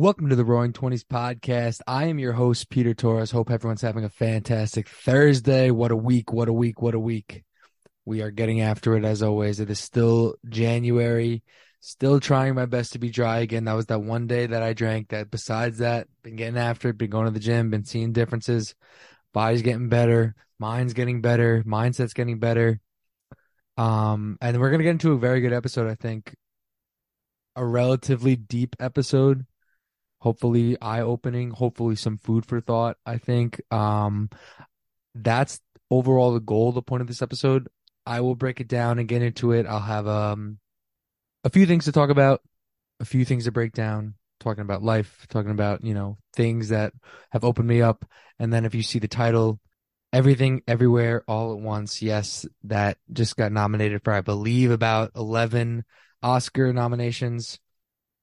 Welcome to the Roaring Twenties podcast. I am your host, Peter Torres. Hope everyone's having a fantastic Thursday. What a week! What a week! What a week! We are getting after it as always. It is still January. Still trying my best to be dry again. That was that one day that I drank. That besides that, been getting after it. Been going to the gym. Been seeing differences. Body's getting better. Mind's getting better. Mindset's getting better. Um, and we're gonna get into a very good episode. I think a relatively deep episode hopefully eye opening, hopefully some food for thought. I think um, that's overall the goal, the point of this episode. I will break it down and get into it. I'll have um, a few things to talk about, a few things to break down, talking about life, talking about, you know, things that have opened me up. And then if you see the title, Everything Everywhere All at Once, yes, that just got nominated for, I believe, about 11 Oscar nominations.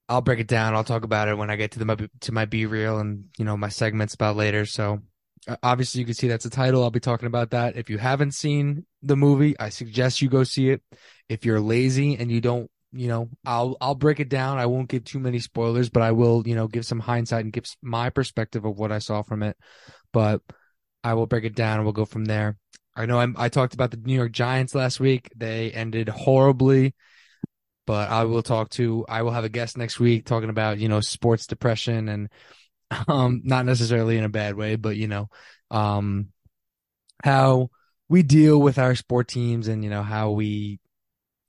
I'll break it down. I'll talk about it when I get to the to my BeReal and you know my segments about later. So uh, obviously you can see that's the title. I'll be talking about that. If you haven't seen the movie, I suggest you go see it. If you're lazy and you don't, you know, I'll I'll break it down. I won't give too many spoilers, but I will, you know, give some hindsight and give my perspective of what I saw from it. But I will break it down and we'll go from there. I know I'm, I talked about the New York Giants last week. They ended horribly but I will talk to I will have a guest next week talking about you know sports depression and um not necessarily in a bad way but you know um how we deal with our sport teams and you know how we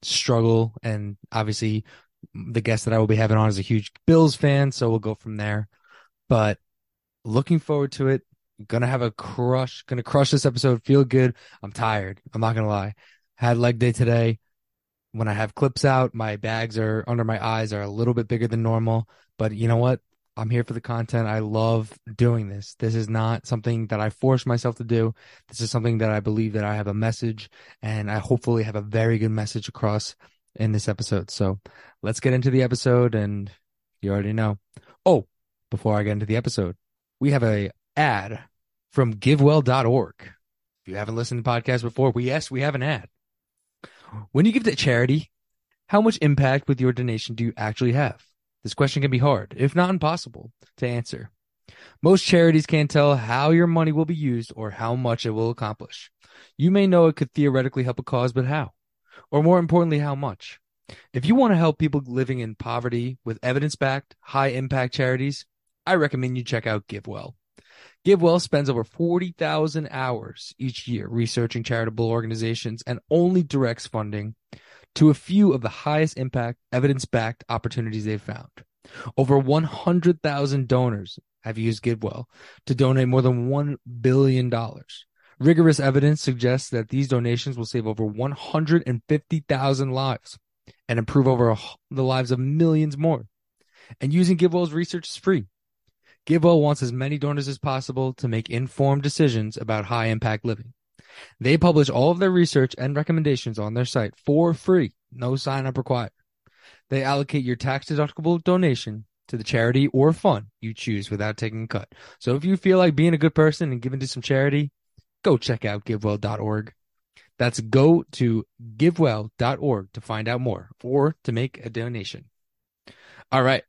struggle. And obviously the guest that I will be having on is a huge Bills fan so we'll go from there. But looking forward to it. Gonna have a crush gonna crush this episode. Feel good. I'm tired. I'm not gonna lie. Had leg day today when I have clips out, my bags are under my eyes are a little bit bigger than normal. But you know what? I'm here for the content. I love doing this. This is not something that I force myself to do. This is something that I believe that I have a message and I hopefully have a very good message across in this episode. So let's get into the episode and you already know. Oh, before I get into the episode, we have a ad from givewell.org. If you haven't listened to the podcast before, we yes, we have an ad. When you give to charity, how much impact with your donation do you actually have? This question can be hard, if not impossible, to answer. Most charities can't tell how your money will be used or how much it will accomplish. You may know it could theoretically help a cause, but how? Or more importantly, how much? If you want to help people living in poverty with evidence backed, high impact charities, I recommend you check out GiveWell. GiveWell spends over 40,000 hours each year researching charitable organizations and only directs funding to a few of the highest impact, evidence backed opportunities they've found. Over 100,000 donors have used GiveWell to donate more than $1 billion. Rigorous evidence suggests that these donations will save over 150,000 lives and improve over the lives of millions more. And using GiveWell's research is free. GiveWell wants as many donors as possible to make informed decisions about high impact living. They publish all of their research and recommendations on their site for free, no sign up required. They allocate your tax deductible donation to the charity or fund you choose without taking a cut. So if you feel like being a good person and giving to some charity, go check out givewell.org. That's go to givewell.org to find out more or to make a donation. All right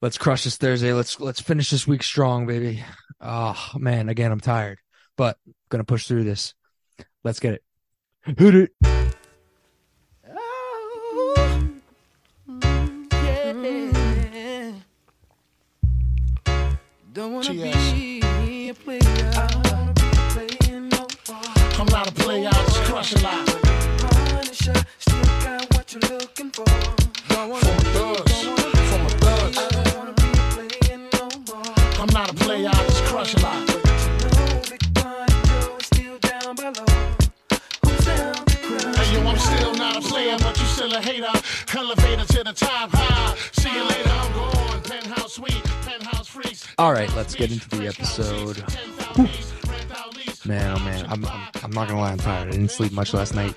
let's crush this Thursday. Let's let's finish this week strong, baby. Oh man, again I'm tired, but I'm gonna push through this. Let's get it. Hit it. Oh, don't wanna be a player. I be a player no I'm not a player, I just crush a lot. Punisher, still got what you're looking for. Don't wanna be, don't wanna just lot. Hey, yo, I'm still not a player, but you still a hater. Elevator to the top high. See you later, I'm gone. Penthouse suite, penthouse freaks. All right, let's get into the episode. Whew. Man, oh man, I'm, I'm, I'm not gonna lie, I'm tired. I didn't sleep much last night,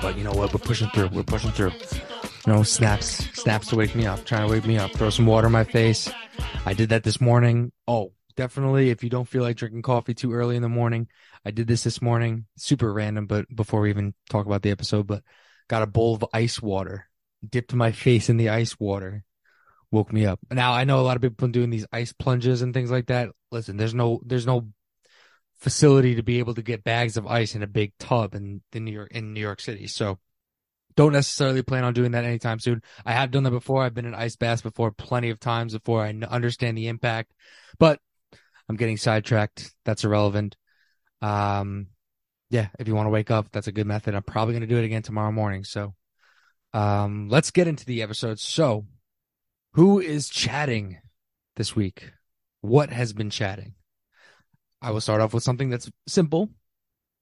but you know what? We're pushing through. We're pushing through. You know, snaps, snaps to wake me up, trying to wake me up. Throw some water in my face. I did that this morning. Oh, definitely. If you don't feel like drinking coffee too early in the morning, I did this this morning. Super random, but before we even talk about the episode, but got a bowl of ice water, dipped my face in the ice water, woke me up. Now I know a lot of people been doing these ice plunges and things like that. Listen, there's no there's no facility to be able to get bags of ice in a big tub in, the New York in New York City. So don't necessarily plan on doing that anytime soon. I have done that before. I've been in ice baths before plenty of times before I understand the impact, but I'm getting sidetracked. That's irrelevant. Um, yeah, if you want to wake up, that's a good method. I'm probably going to do it again tomorrow morning. So, um, let's get into the episode. So, who is chatting this week? What has been chatting? I will start off with something that's simple.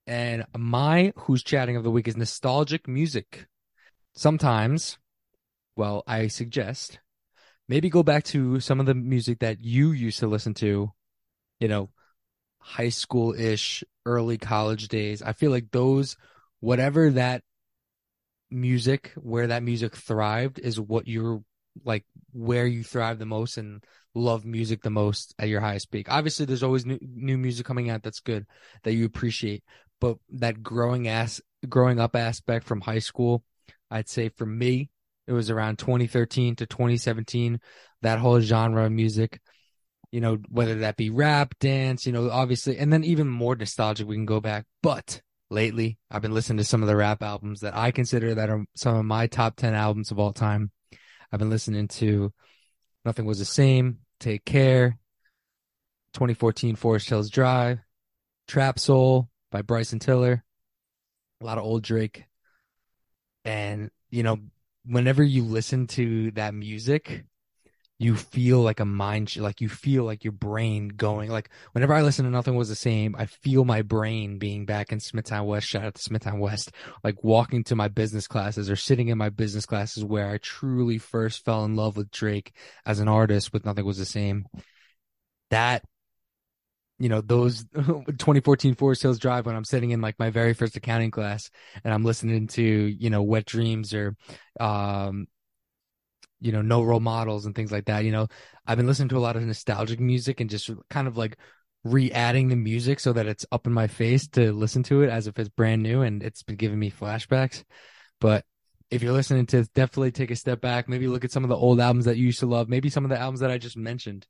And my who's chatting of the week is nostalgic music sometimes, well, I suggest maybe go back to some of the music that you used to listen to, you know, high school ish, early college days. I feel like those, whatever that music, where that music thrived is what you're like, where you thrive the most and love music the most at your highest peak. Obviously, there's always new, new music coming out that's good that you appreciate, but that growing ass, growing up aspect from high school I'd say for me, it was around 2013 to 2017, that whole genre of music, you know, whether that be rap, dance, you know, obviously, and then even more nostalgic, we can go back. But lately, I've been listening to some of the rap albums that I consider that are some of my top 10 albums of all time. I've been listening to Nothing Was the Same, Take Care, 2014 Forest Hills Drive, Trapsoul by Bryson Tiller, a lot of old Drake. And, you know, whenever you listen to that music, you feel like a mind, like you feel like your brain going. Like whenever I listen to Nothing Was the Same, I feel my brain being back in Smithtown West. Shout out to Smithtown West. Like walking to my business classes or sitting in my business classes where I truly first fell in love with Drake as an artist with Nothing Was the Same. That you know those 2014 Forest Hills Drive when I'm sitting in like my very first accounting class and I'm listening to you know Wet Dreamz or um you know no role models and things like that you know I've been listening to a lot of nostalgic music and just kind of like re-adding the music so that it's up in my face to listen to it as if it's brand new and it's been giving me flashbacks but if you're listening to definitely take a step back maybe look at some of the old albums that you used to love maybe some of the albums that I just mentioned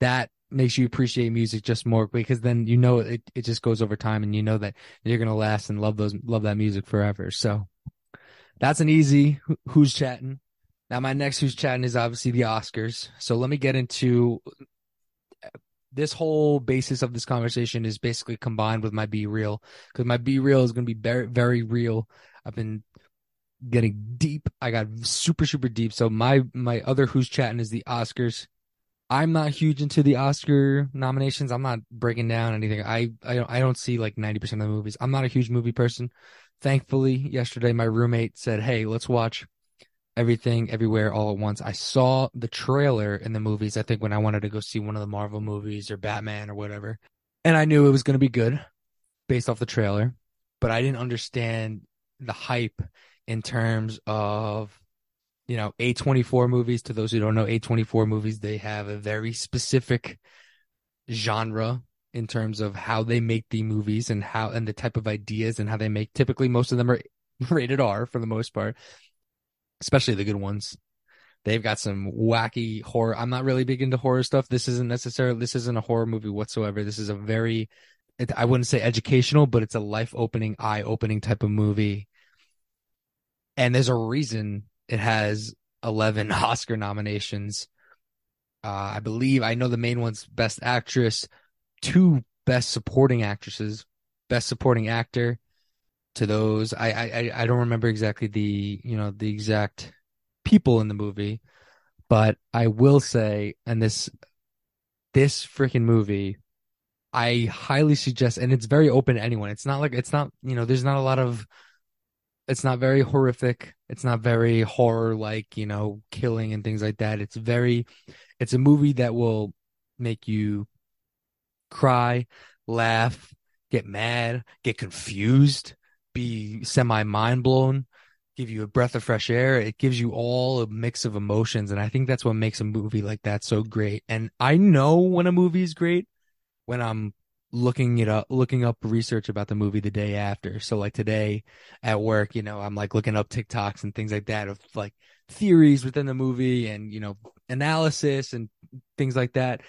that makes you appreciate music just more because then you know it, it just goes over time and you know that you're gonna last and love those love that music forever. So that's an easy who's chatting. Now my next who's chatting is obviously the Oscars. So let me get into this whole basis of this conversation is basically combined with my be real because my be real is going to be very very real. I've been getting deep. I got super super deep. So my my other who's chatting is the Oscars. I'm not huge into the Oscar nominations. I'm not breaking down anything. I I don't, I don't see like 90% of the movies. I'm not a huge movie person. Thankfully, yesterday my roommate said, "Hey, let's watch everything everywhere all at once." I saw the trailer in the movies. I think when I wanted to go see one of the Marvel movies or Batman or whatever. And I knew it was going to be good based off the trailer, but I didn't understand the hype in terms of you know, A24 movies, to those who don't know, A24 movies, they have a very specific genre in terms of how they make the movies and how and the type of ideas and how they make typically most of them are rated R for the most part, especially the good ones. They've got some wacky horror. I'm not really big into horror stuff. This isn't necessarily this isn't a horror movie whatsoever. This is a very I wouldn't say educational, but it's a life opening, eye opening type of movie. And there's a reason it has 11 Oscar nominations. Uh, I believe I know the main one's Best Actress, two Best Supporting Actresses, Best Supporting Actor. To those, I I I don't remember exactly the you know the exact people in the movie, but I will say, and this this freaking movie, I highly suggest, and it's very open to anyone. It's not like it's not you know there's not a lot of it's not very horrific. It's not very horror like, you know, killing and things like that. It's very it's a movie that will make you cry, laugh, get mad, get confused, be semi mind blown, give you a breath of fresh air. It gives you all a mix of emotions. And I think that's what makes a movie like that so great. And I know when a movie is great when I'm looking it up looking up research about the movie the day after so like today at work you know i'm like looking up tiktoks and things like that of like theories within the movie and you know analysis and things like that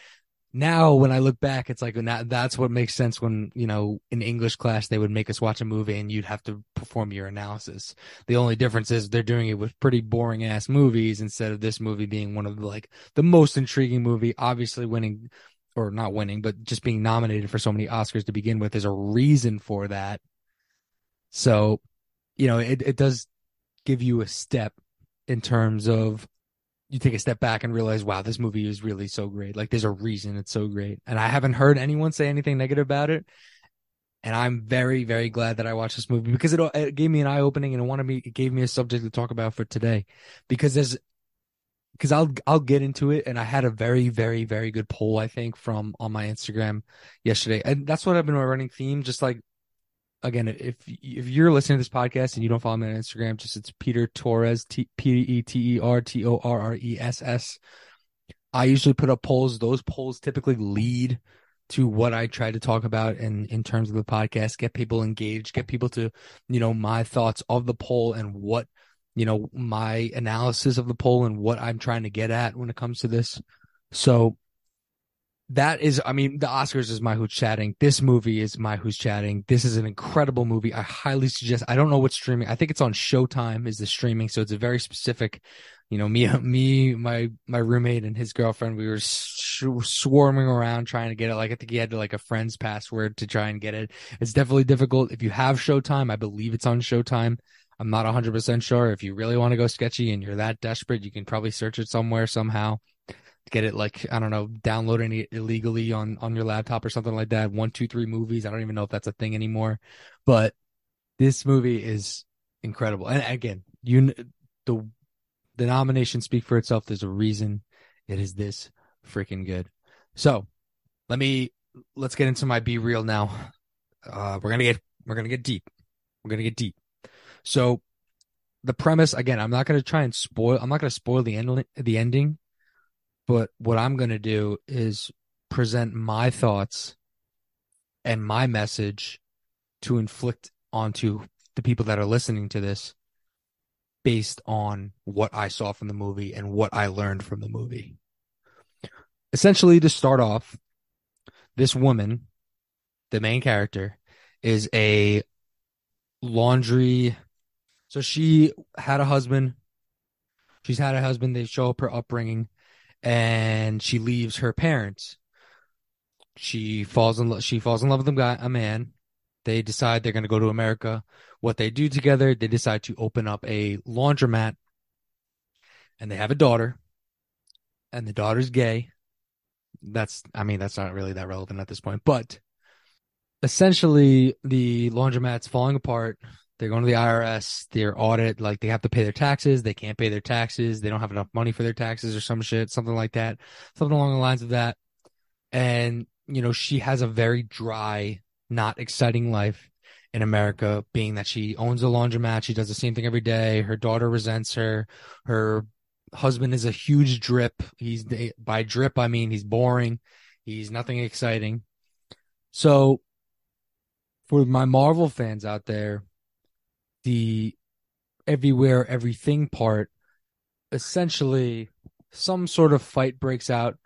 now when I look back, it's like that, that's what makes sense when, you know, in English class, they would make us watch a movie and you'd have to perform your analysis. The only difference is they're doing it with pretty boring ass movies instead of this movie being one of the, like the most intriguing movie, obviously winning or not winning, but just being nominated for so many Oscars to begin with. is a reason for that. So, you know, it, it does give you a step in terms of you take a step back and realize, wow, this movie is really so great. Like there's a reason it's so great. And I haven't heard anyone say anything negative about it. And I'm very, very glad that I watched this movie because it, it gave me an eye opening and it wanted me, it gave me a subject to talk about for today because there's, because I'll, I'll get into it. And I had a very, very, very good poll, I think from on my Instagram yesterday. And that's what I've been running theme, just like again, if if you're listening to this podcast and you don't follow me on Instagram, just it's Peter Torres, P E T E R T O R R E S S. I usually put up polls. Those polls typically lead to what I try to talk about in in terms of the podcast. Get people engaged. Get people to you know my thoughts of the poll and what you know my analysis of the poll and what I'm trying to get at when it comes to this. So that is, I mean, the Oscars is my who's chatting. This movie is my who's chatting. This is an incredible movie. I highly suggest. I don't know what streaming. I think it's on Showtime is the streaming, so it's a very specific. You know, me, me, my my roommate and his girlfriend, we were sh- swarming around trying to get it. Like I think he had like a friend's password to try and get it. It's definitely difficult. If you have Showtime, I believe it's on Showtime. I'm not 100% sure. If you really want to go sketchy and you're that desperate, you can probably search it somewhere somehow get it like I don't know, downloading it illegally on on your laptop or something like that. One, two, three movies. I don't even know if that's a thing anymore. But this movie is incredible. And again, you the the nomination speak for itself. There's a reason it is this freaking good. So let me let's get into my be real now. Uh, we're gonna get we're gonna get deep. We're gonna get deep. So the premise again, I'm not gonna try and spoil. I'm not gonna spoil the end the ending but what I'm going to do is present my thoughts and my message to inflict onto the people that are listening to this based on what I saw from the movie and what I learned from the movie. Essentially, to start off, this woman, the main character, is a laundry. So she had a husband. She's had a husband. They show up her upbringing and she leaves her parents. She falls in love. She falls in love with a guy, a man. They decide they're going to go to America. What they do together, they decide to open up a laundromat, and they have a daughter, and the daughter's gay. That's, I mean, that's not really that relevant at this point, but essentially the laundromat's falling apart. They're going to the IRS. Their audit, like they have to pay their taxes. They can't pay their taxes. They don't have enough money for their taxes or some shit, something like that, something along the lines of that. And you know, she has a very dry, not exciting life in America, being that she owns a laundromat. She does the same thing every day. Her daughter resents her. Her husband is a huge drip. He's by drip, I mean he's boring. He's nothing exciting. So, for my Marvel fans out there, the everywhere everything part essentially some sort of fight breaks out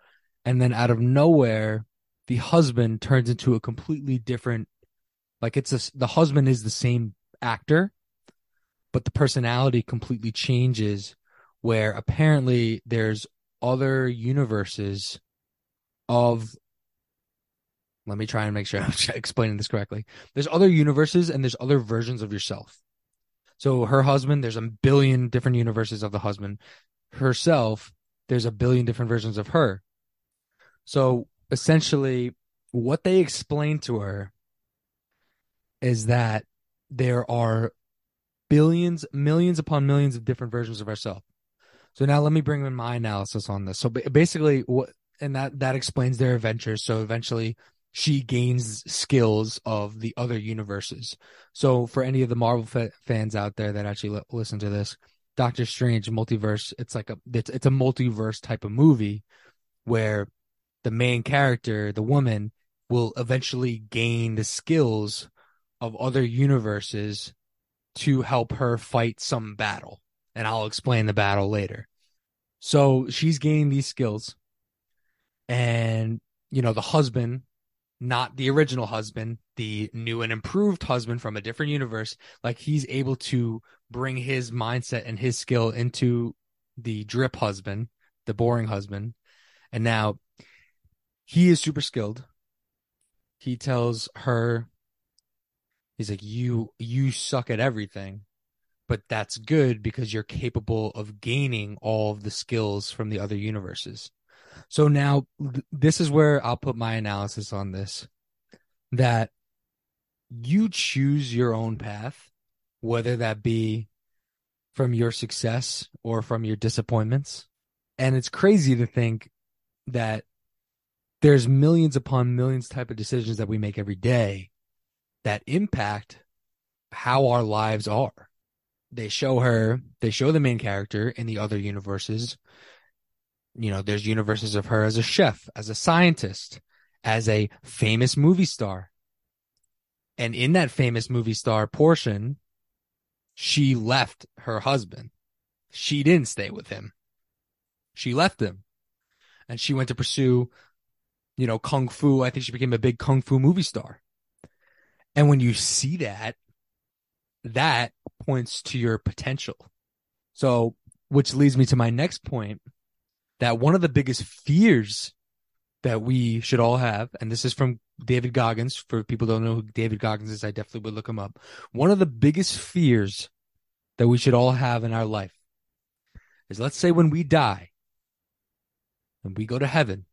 and then out of nowhere the husband turns into a completely different like it's a, the husband is the same actor but the personality completely changes where apparently there's other universes of let me try and make sure I'm explaining this correctly. There's other universes and there's other versions of yourself. So her husband, there's a billion different universes of the husband. Herself, there's a billion different versions of her. So essentially, what they explain to her is that there are billions, millions upon millions of different versions of herself. So now let me bring in my analysis on this. So basically, what and that that explains their adventures. So eventually, she gains skills of the other universes. So for any of the Marvel fa- fans out there that actually listen to this, Doctor Strange multiverse, it's like a it's it's a multiverse type of movie where the main character, the woman, will eventually gain the skills of other universes to help her fight some battle. and I'll explain the battle later. So she's gaining these skills, and you know the husband, not the original husband, the new and improved husband from a different universe, like he's able to bring his mindset and his skill into the drip husband, the boring husband, and now he is super skilled. He tells her, he's like, you you suck at everything but that's good because you're capable of gaining all of the skills from the other universes. So now this is where I'll put my analysis on this that you choose your own path, whether that be from your success or from your disappointments. And it's crazy to think that there's millions upon millions type of decisions that we make every day that impact how our lives are they show her, they show the main character in the other universes. You know, there's universes of her as a chef, as a scientist, as a famous movie star. And in that famous movie star portion, she left her husband. She didn't stay with him. She left him. And she went to pursue, you know, kung fu. I think she became a big kung fu movie star. And when you see that, that points to your potential. So, which leads me to my next point that one of the biggest fears that we should all have, and this is from David Goggins. For people don't know who David Goggins is, I definitely would look him up. One of the biggest fears that we should all have in our life is let's say when we die and we go to heaven,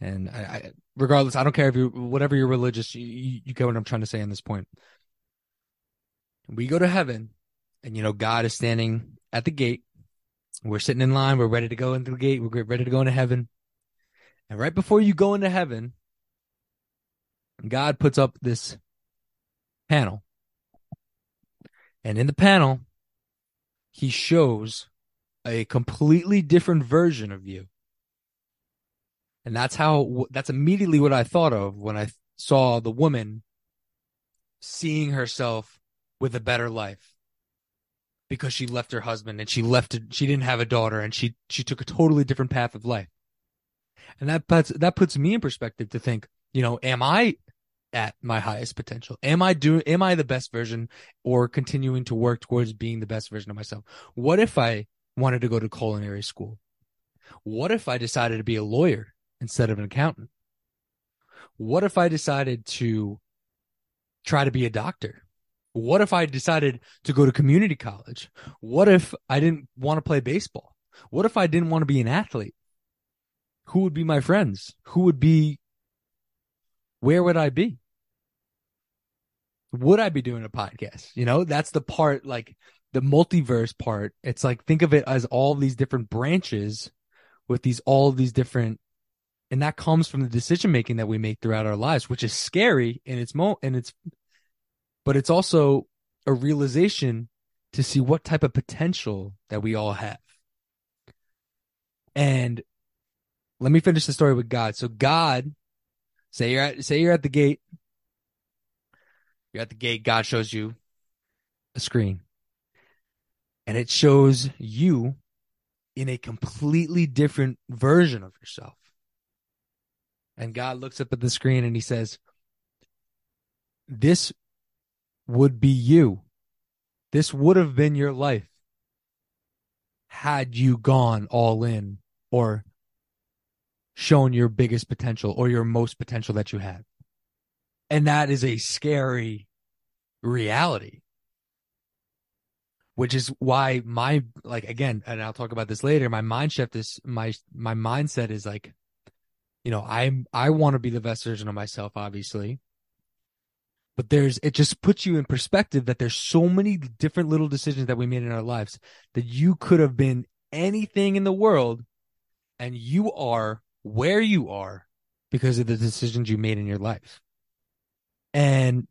and I, I, regardless, I don't care if you whatever you're religious, you, you get what I'm trying to say on this point we go to heaven and you know god is standing at the gate we're sitting in line. We're ready to go into the gate. We're ready to go into heaven. And right before you go into heaven god puts up this panel. And in the panel he shows a completely different version of you. And that's how that's immediately what i thought of when i saw the woman seeing herself with a better life because she left her husband and she left she didn't have a daughter and she she took a totally different path of life. And that puts that puts me in perspective to think you know am i at my highest potential? Am i doing am i the best version or continuing to work towards being the best version of myself? What if i wanted to go to culinary school? What if i decided to be a lawyer instead of an accountant? What if i decided to try to be a doctor what if I decided to go to community college? What if I didn't want to play baseball? What if I didn't want to be an athlete? Who would be my friends? Who would be, where would I be? Would I be doing a podcast? You know, that's the part, like the multiverse part. It's like, think of it as all these different branches with these, all these different, and that comes from the decision making that we make throughout our lives, which is scary in its mo, in its but it's also a realization to see what type of potential that we all have. And let me finish the story with God. So God, say you're at say you're at the gate. You're at the gate, God shows you a screen. And it shows you in a completely different version of yourself. And God looks up at the screen and he says, This would be you. This would have been your life had you gone all in or shown your biggest potential or your most potential that you had. And that is a scary reality. Which is why my like again, and I'll talk about this later, my mind shift is my my mindset is like, you know, I'm I want to be the best version of myself, obviously but there's it just puts you in perspective that there's so many different little decisions that we made in our lives that you could have been anything in the world and you are where you are because of the decisions you made in your life and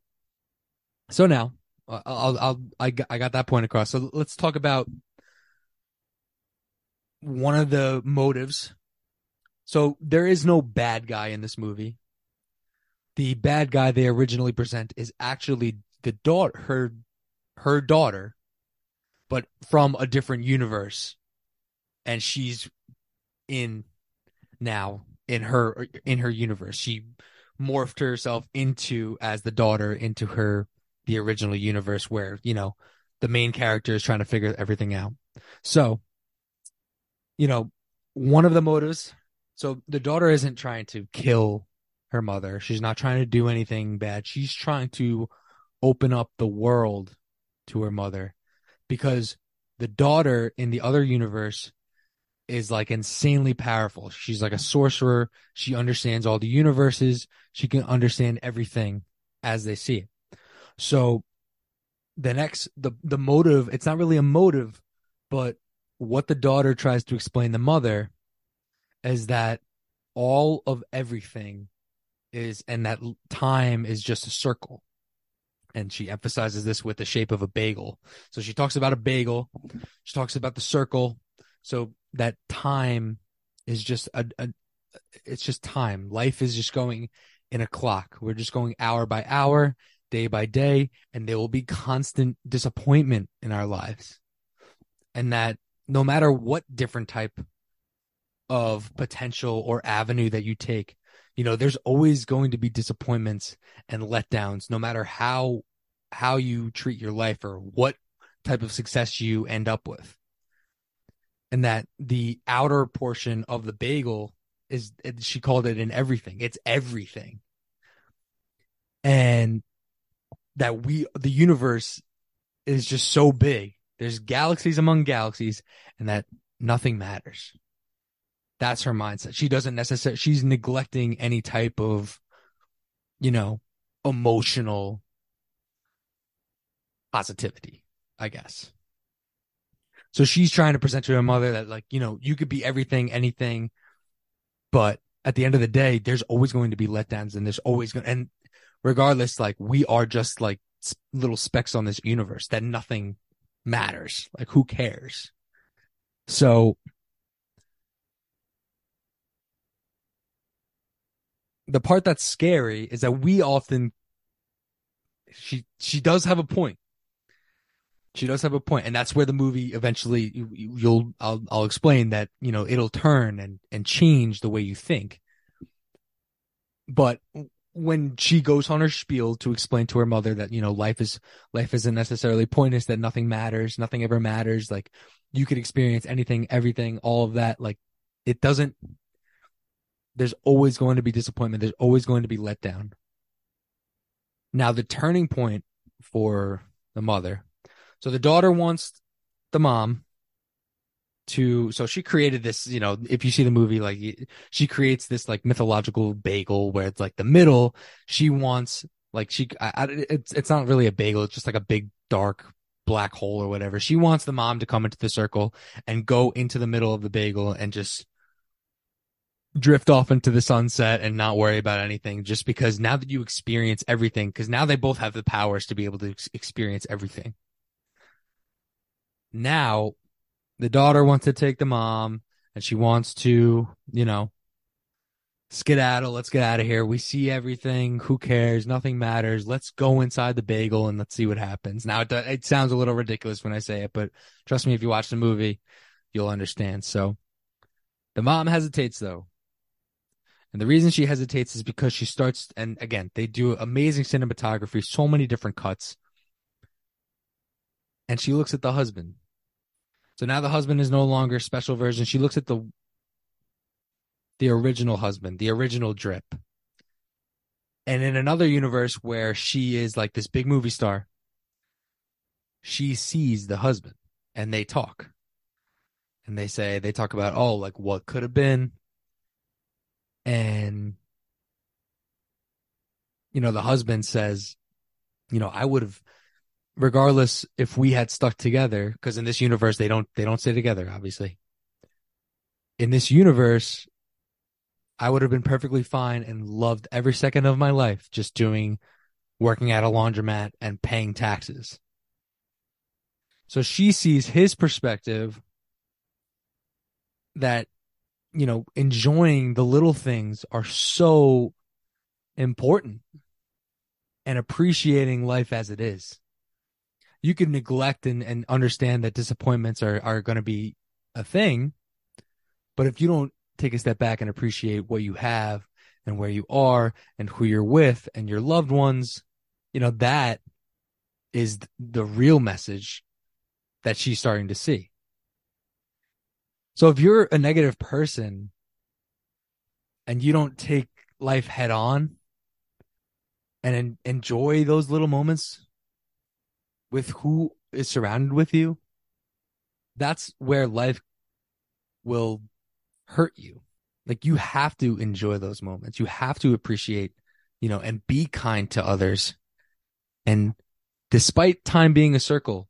so now I'll, I'll, I got, I got that point across. So let's talk about one of the motives. So there is no bad guy in this movie the bad guy they originally present is actually the daughter her her daughter but from a different universe. And she's in now in her in her universe. She morphed herself into as the daughter into her the original universe where, you know, the main character is trying to figure everything out. So, you know, one of the motives so the daughter isn't trying to kill her mother. She's not trying to do anything bad. She's trying to open up the world to her mother because the daughter in the other universe is like insanely powerful. She's like a sorcerer. She understands all the universes. She can understand everything as they see it. So the next the the motive, it's not really a motive, but what the daughter tries to explain the mother is that all of everything is and that time is just a circle. And she emphasizes this with the shape of a bagel. So she talks about a bagel. She talks about the circle. So that time is just a, a it's just time. Life is just going in a clock. We're just going hour by hour day by day and there will be constant disappointment in our lives. And that no matter what different type of potential or avenue that you take you know there's always going to be disappointments and letdowns no matter how how you treat your life or what type of success you end up with. And that the outer portion of the bagel is she called it in everything. It's everything. And that we the universe is just so big. There's galaxies among galaxies and that nothing matters that's her mindset. She doesn't necessarily, she's neglecting any type of, you know, emotional positivity, I guess. So she's trying to present to her mother that, like, you know, you could be everything, anything, but at the end of the day, there's always going to be letdowns and there's always going to, and regardless, like, we are just like little specks on this universe that nothing matters. Like, who cares? So the part that's scary is that we often she she does have a point. She does have a point, and that's where the movie eventually you, you'll I'll I'll explain that you know it'll turn and and change the way you think. But when she goes on her spiel to explain to her mother that you know life is life isn't necessarily pointless, that nothing matters, nothing ever matters, like you could experience anything, everything, all of that, like it doesn't there's always going to be disappointment. There's always going to be letdown. Now, the turning point for the mother. So the daughter wants the mom to, so she created this, you know, if you see the movie, like she creates this like mythological bagel where it's like the middle. She wants, like, she, I, I, it's, it's not really a bagel. It's just like a big dark black hole or whatever. She wants the mom to come into the circle and go into the middle of the bagel and just drift off into the sunset and not worry about anything just because now that you experience everything because now they both have the powers to be able to ex- experience everything. Now the daughter wants to take the mom and she wants to you know skedaddle let's get out of here. We see everything. Who cares? Nothing matters. Let's go inside the bagel and let's see what happens. Now it, it sounds a little ridiculous when i say it but trust me if you watch the movie you'll understand. So the mom hesitates though and the reason she hesitates is because she starts, and again, they do amazing cinematography, so many different cuts. And she looks at the husband. So now the husband is no longer special version. She looks at the the original husband, the original drip. And in another universe where she is like this big movie star, she sees the husband and they talk. And they say, they talk about, oh, like what could have been, and you know the husband says you know i would have regardless if we had stuck together because in this universe they don't they don't stay together obviously. In this universe i would have been perfectly fine and loved every second of my life just doing working at a laundromat and paying taxes. So she sees his perspective that you know, enjoying the little things are so important and appreciating life as it is. you can neglect and, and understand that disappointments are, are going to be a thing. But if you don't take a step back and appreciate what you have and where you are and who you're with and your loved ones, you know, that is the real message that she's starting to see. So if you're a negative person and you don't take life head on and en- enjoy those little moments with who is surrounded with you, that's where life will hurt you. Like you have to enjoy those moments. You have to appreciate, you know, and be kind to others. And despite time being a circle,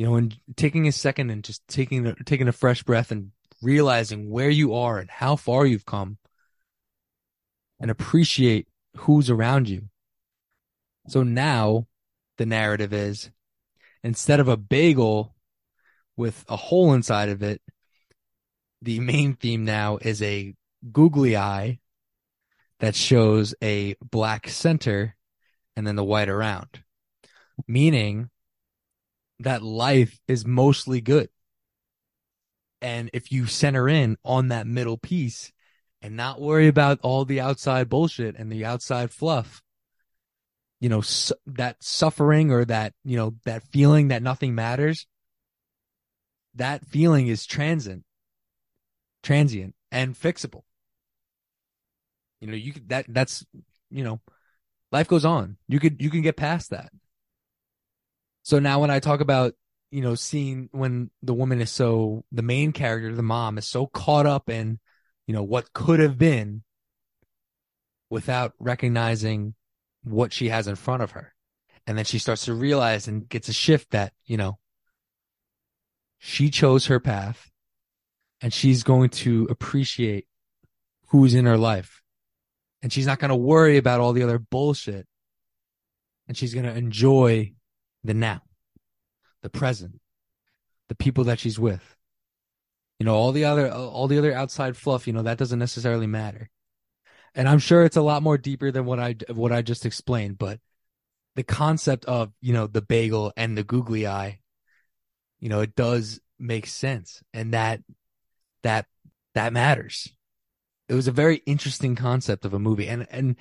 you know, and taking a second and just taking taking a fresh breath and realizing where you are and how far you've come and appreciate who's around you. So now the narrative is instead of a bagel with a hole inside of it, the main theme now is a googly eye that shows a black center and then the white around, meaning that life is mostly good. And if you center in on that middle piece and not worry about all the outside bullshit and the outside fluff, you know, su- that suffering or that, you know, that feeling that nothing matters, that feeling is transient, transient and fixable. You know, you could, that, that's, you know, life goes on. You could, you can get past that. So now when I talk about, you know, seeing when the woman is so, the main character, the mom is so caught up in, you know, what could have been without recognizing what she has in front of her. And then she starts to realize and gets a shift that, you know, she chose her path and she's going to appreciate who's in her life. And she's not going to worry about all the other bullshit. And she's going to enjoy the now, the present, the people that she's with. You know, all the other, all the other outside fluff, you know, that doesn't necessarily matter. And I'm sure it's a lot more deeper than what I, what I just explained, but the concept of, you know, the bagel and the googly eye, you know, it does make sense. And that, that, that matters. It was a very interesting concept of a movie. And, and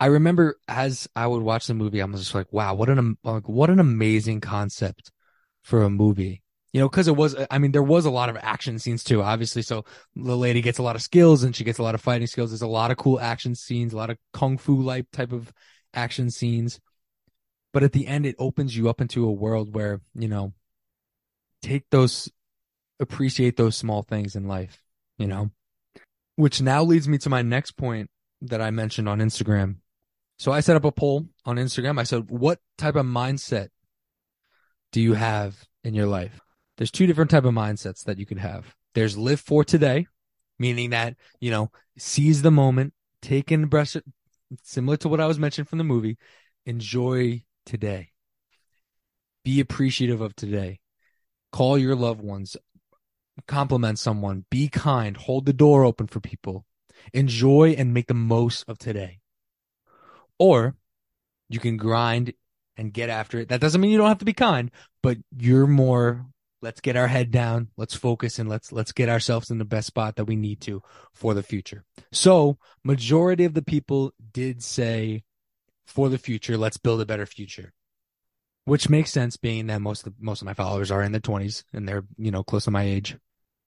I remember as I would watch the movie, I was just like, wow, what an, like, what an amazing concept for a movie. You know, cause it was, I mean, there was a lot of action scenes too, obviously. So the lady gets a lot of skills and she gets a lot of fighting skills. There's a lot of cool action scenes, a lot of kung fu like type of action scenes. But at the end, it opens you up into a world where, you know, take those, appreciate those small things in life, you know, which now leads me to my next point that I mentioned on Instagram. So I set up a poll on Instagram. I said, what type of mindset do you have in your life? There's two different type of mindsets that you can have. There's live for today, meaning that, you know, seize the moment, take in breath, similar to what I was mentioning from the movie, enjoy today. Be appreciative of today. Call your loved ones, compliment someone, be kind, hold the door open for people, enjoy and make the most of today. Or you can grind and get after it. That doesn't mean you don't have to be kind, but you're more let's get our head down, let's focus and let's let's get ourselves in the best spot that we need to for the future. So, majority of the people did say for the future, let's build a better future. Which makes sense being that most of most of my followers are in their 20s and they're, you know, close to my age.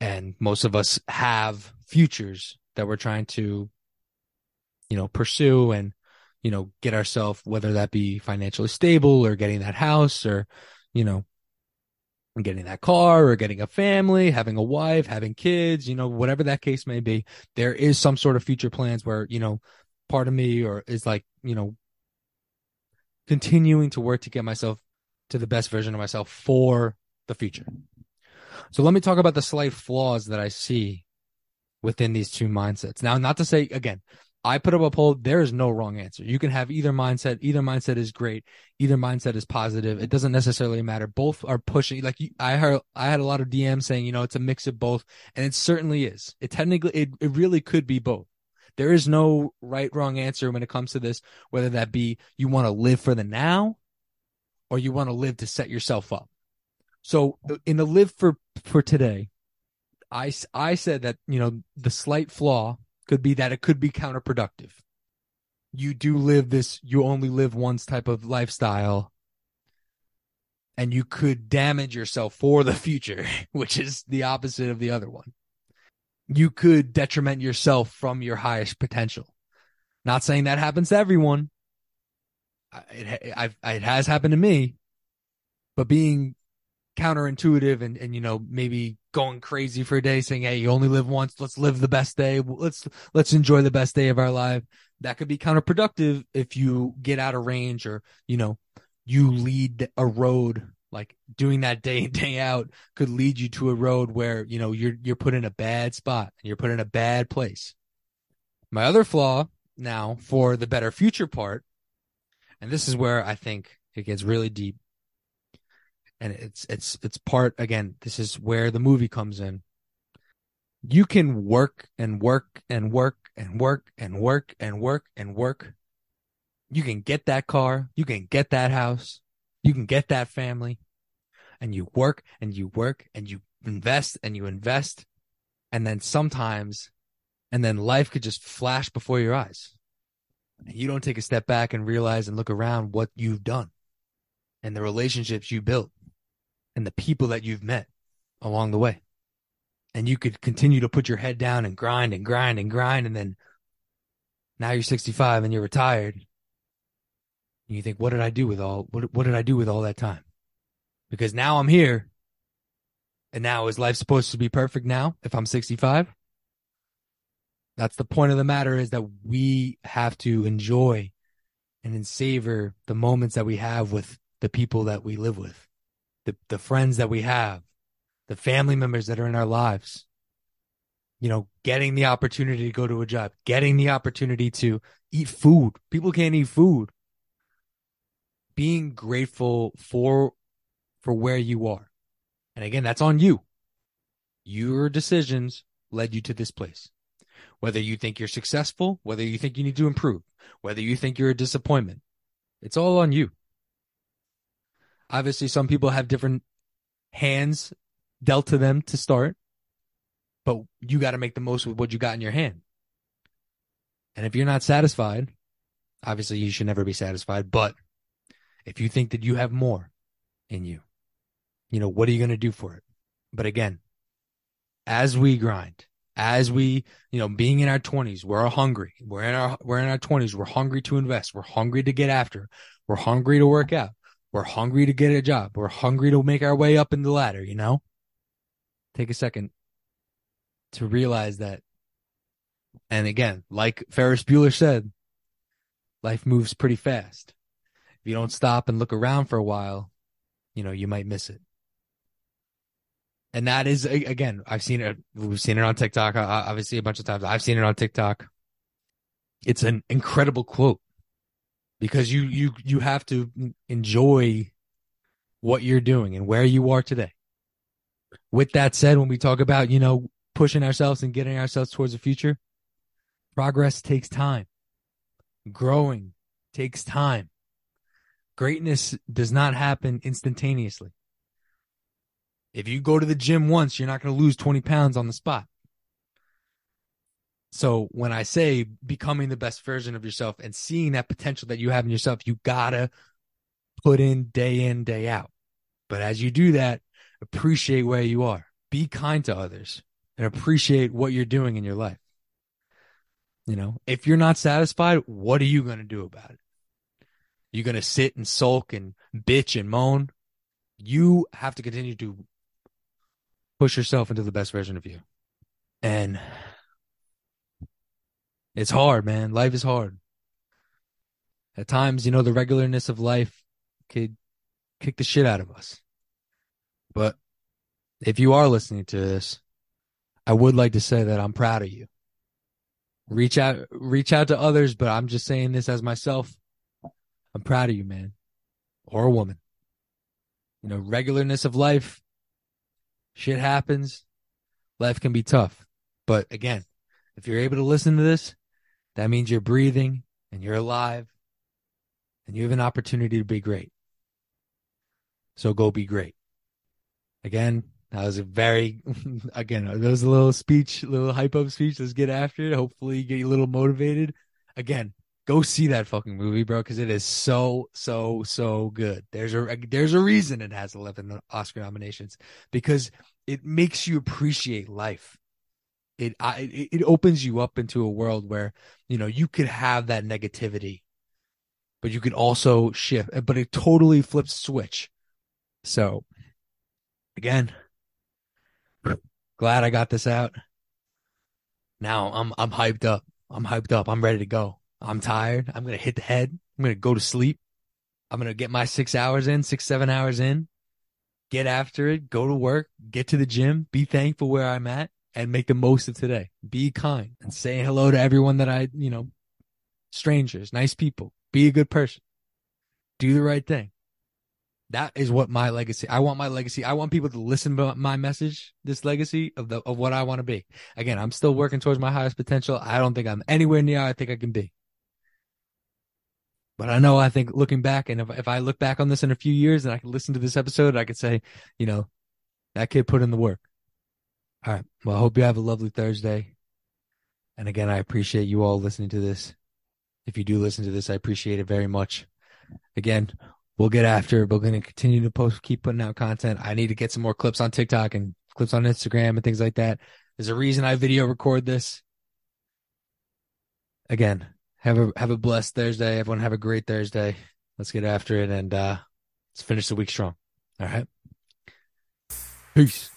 And most of us have futures that we're trying to you know, pursue and you know, get ourselves whether that be financially stable or getting that house or you know, getting that car or getting a family, having a wife, having kids, you know, whatever that case may be, there is some sort of future plans where, you know, part of me or is like, you know, continuing to work to get myself to the best version of myself for the future. So let me talk about the slight flaws that I see within these two mindsets. Now, not to say again, I put up a poll. There is no wrong answer. You can have either mindset. Either mindset is great. Either mindset is positive. It doesn't necessarily matter. Both are pushing. Like I heard, I had a lot of DMs saying, you know, it's a mix of both, and it certainly is. It technically, it, it really could be both. There is no right, wrong answer when it comes to this, whether that be you want to live for the now or you want to live to set yourself up. So in the live for for today, I I said that you know the slight flaw could be that it could be counterproductive. You do live this you only live once type of lifestyle and you could damage yourself for the future, which is the opposite of the other one. You could detriment yourself from your highest potential. Not saying that happens to everyone. It, I've, it has happened to me, but being counterintuitive and, and, you know, maybe going crazy for a day saying, Hey, you only live once. Let's live the best day. Let's, let's enjoy the best day of our life. That could be counterproductive if you get out of range or, you know, you lead a road like doing that day in day out could lead you to a road where you know you're you're put in a bad spot and you're put in a bad place my other flaw now for the better future part and this is where i think it gets really deep and it's it's it's part again this is where the movie comes in. You can work and work and work and work and work and work and work. You can get that car, you can get that house, you can get that family, and you work and you work and you invest and you invest. And then sometimes, and then life could just flash before your eyes. And you don't take a step back and realize and look around what you've done and the relationships you built and the people that you've met along the way. And you could continue to put your head down and grind and grind and grind. And then now you're 65 and you're retired and you think, what did I do with all, what, what did I do with all that time? Because now I'm here. And now is life supposed to be perfect now if I'm 65? That's the point of the matter is that we have to enjoy and savor the moments that we have with the people that we live with, the, the friends that we have, the family members that are in our lives. You know, getting the opportunity to go to a job, getting the opportunity to eat food. People can't eat food being grateful for for where you are. And again, that's on you. Your decisions led you to this place. Whether you think you're successful, whether you think you need to improve, whether you think you're a disappointment, it's all on you. Obviously, some people have different hands dealt to them to start, but you got to make the most with what you got in your hand. And if you're not satisfied, obviously you should never be satisfied, but if you think that you have more in you, you know, what are you going to do for it? But again, as we grind, as we, you know, being in our twenties, we're hungry. We're in our, we're in our twenties. We're hungry to invest. We're hungry to get after. We're hungry to work out. We're hungry to get a job. We're hungry to make our way up in the ladder, you know? Take a second to realize that. And again, like Ferris Bueller said, life moves pretty fast if you don't stop and look around for a while, you know, you might miss it. And that is again, I've seen it. We've seen it on TikTok, obviously a bunch of times. I've seen it on TikTok. It's an incredible quote because you you you have to enjoy what you're doing and where you are today. With that said, when we talk about you know pushing ourselves and getting ourselves towards the future, progress takes time. Growing takes time. Greatness does not happen instantaneously. If you go to the gym once, you're not going to lose 20 pounds on the spot. So when I say becoming the best version of yourself and seeing that potential that you have in yourself, you gotta put in day in, day out. But as you do that, appreciate where you are. Be kind to others and appreciate what you're doing in your life. You know, if you're not satisfied, what are you going to do about it? You're going to sit and sulk and bitch and moan. You have to continue to push yourself into the best version of you. And it's hard, man. Life is hard. At times, you know, the regularness of life could kick the shit out of us. But if you are listening to this, I would like to say that I'm proud of you. Reach out, reach out to others, but I'm just saying this as myself. I'm proud of you, man, or a woman. You know, regularness of life, shit happens. Life can be tough. But again, if you're able to listen to this, that means you're breathing and you're alive and you have an opportunity to be great. So go be great. Again, that was a very, again, that was a little speech, little hype up speech. Let's get after it. Hopefully, get you a little motivated. Again, go see that fucking movie, bro, because it is so, so, so good. There's a, there's a reason it has 11 Oscar nominations because it makes you appreciate life. It, I, it opens you up into a world where, you know, you could have that negativity, but you could also shift, eh, but it totally flips switch. So again, glad I got this out. Now I'm I'm hyped up. I'm hyped up. I'm ready to go. I'm tired. I'm gonna hit the head. I'm gonna go to sleep. I'm gonna get my six hours in, six, seven hours in, get after it, go to work, get to the gym, be thankful where I'm at, and make the most of today. Be kind and say hello to everyone that I, you know, strangers, nice people. Be a good person. Do the right thing. That is what my legacy. I want my legacy. I want people to listen to my message, this legacy of the of what I want to be. Again, I'm still working towards my highest potential. I don't think I'm anywhere near I think I can be. But I know I think looking back and if if I look back on this in a few years and I can listen to this episode, I could say, you know, that kid put in the work. All right. Well, I hope you have a lovely Thursday. And again, I appreciate you all listening to this. If you do listen to this, I appreciate it very much. Again, we'll get after it. We're going to continue to post, keep putting out content. I need to get some more clips on TikTok and clips on Instagram and things like that. There's a reason I video record this. Again, have a have a blessed Thursday. Everyone have a great Thursday. Let's get after it and uh let's finish the week strong. All right. Peace.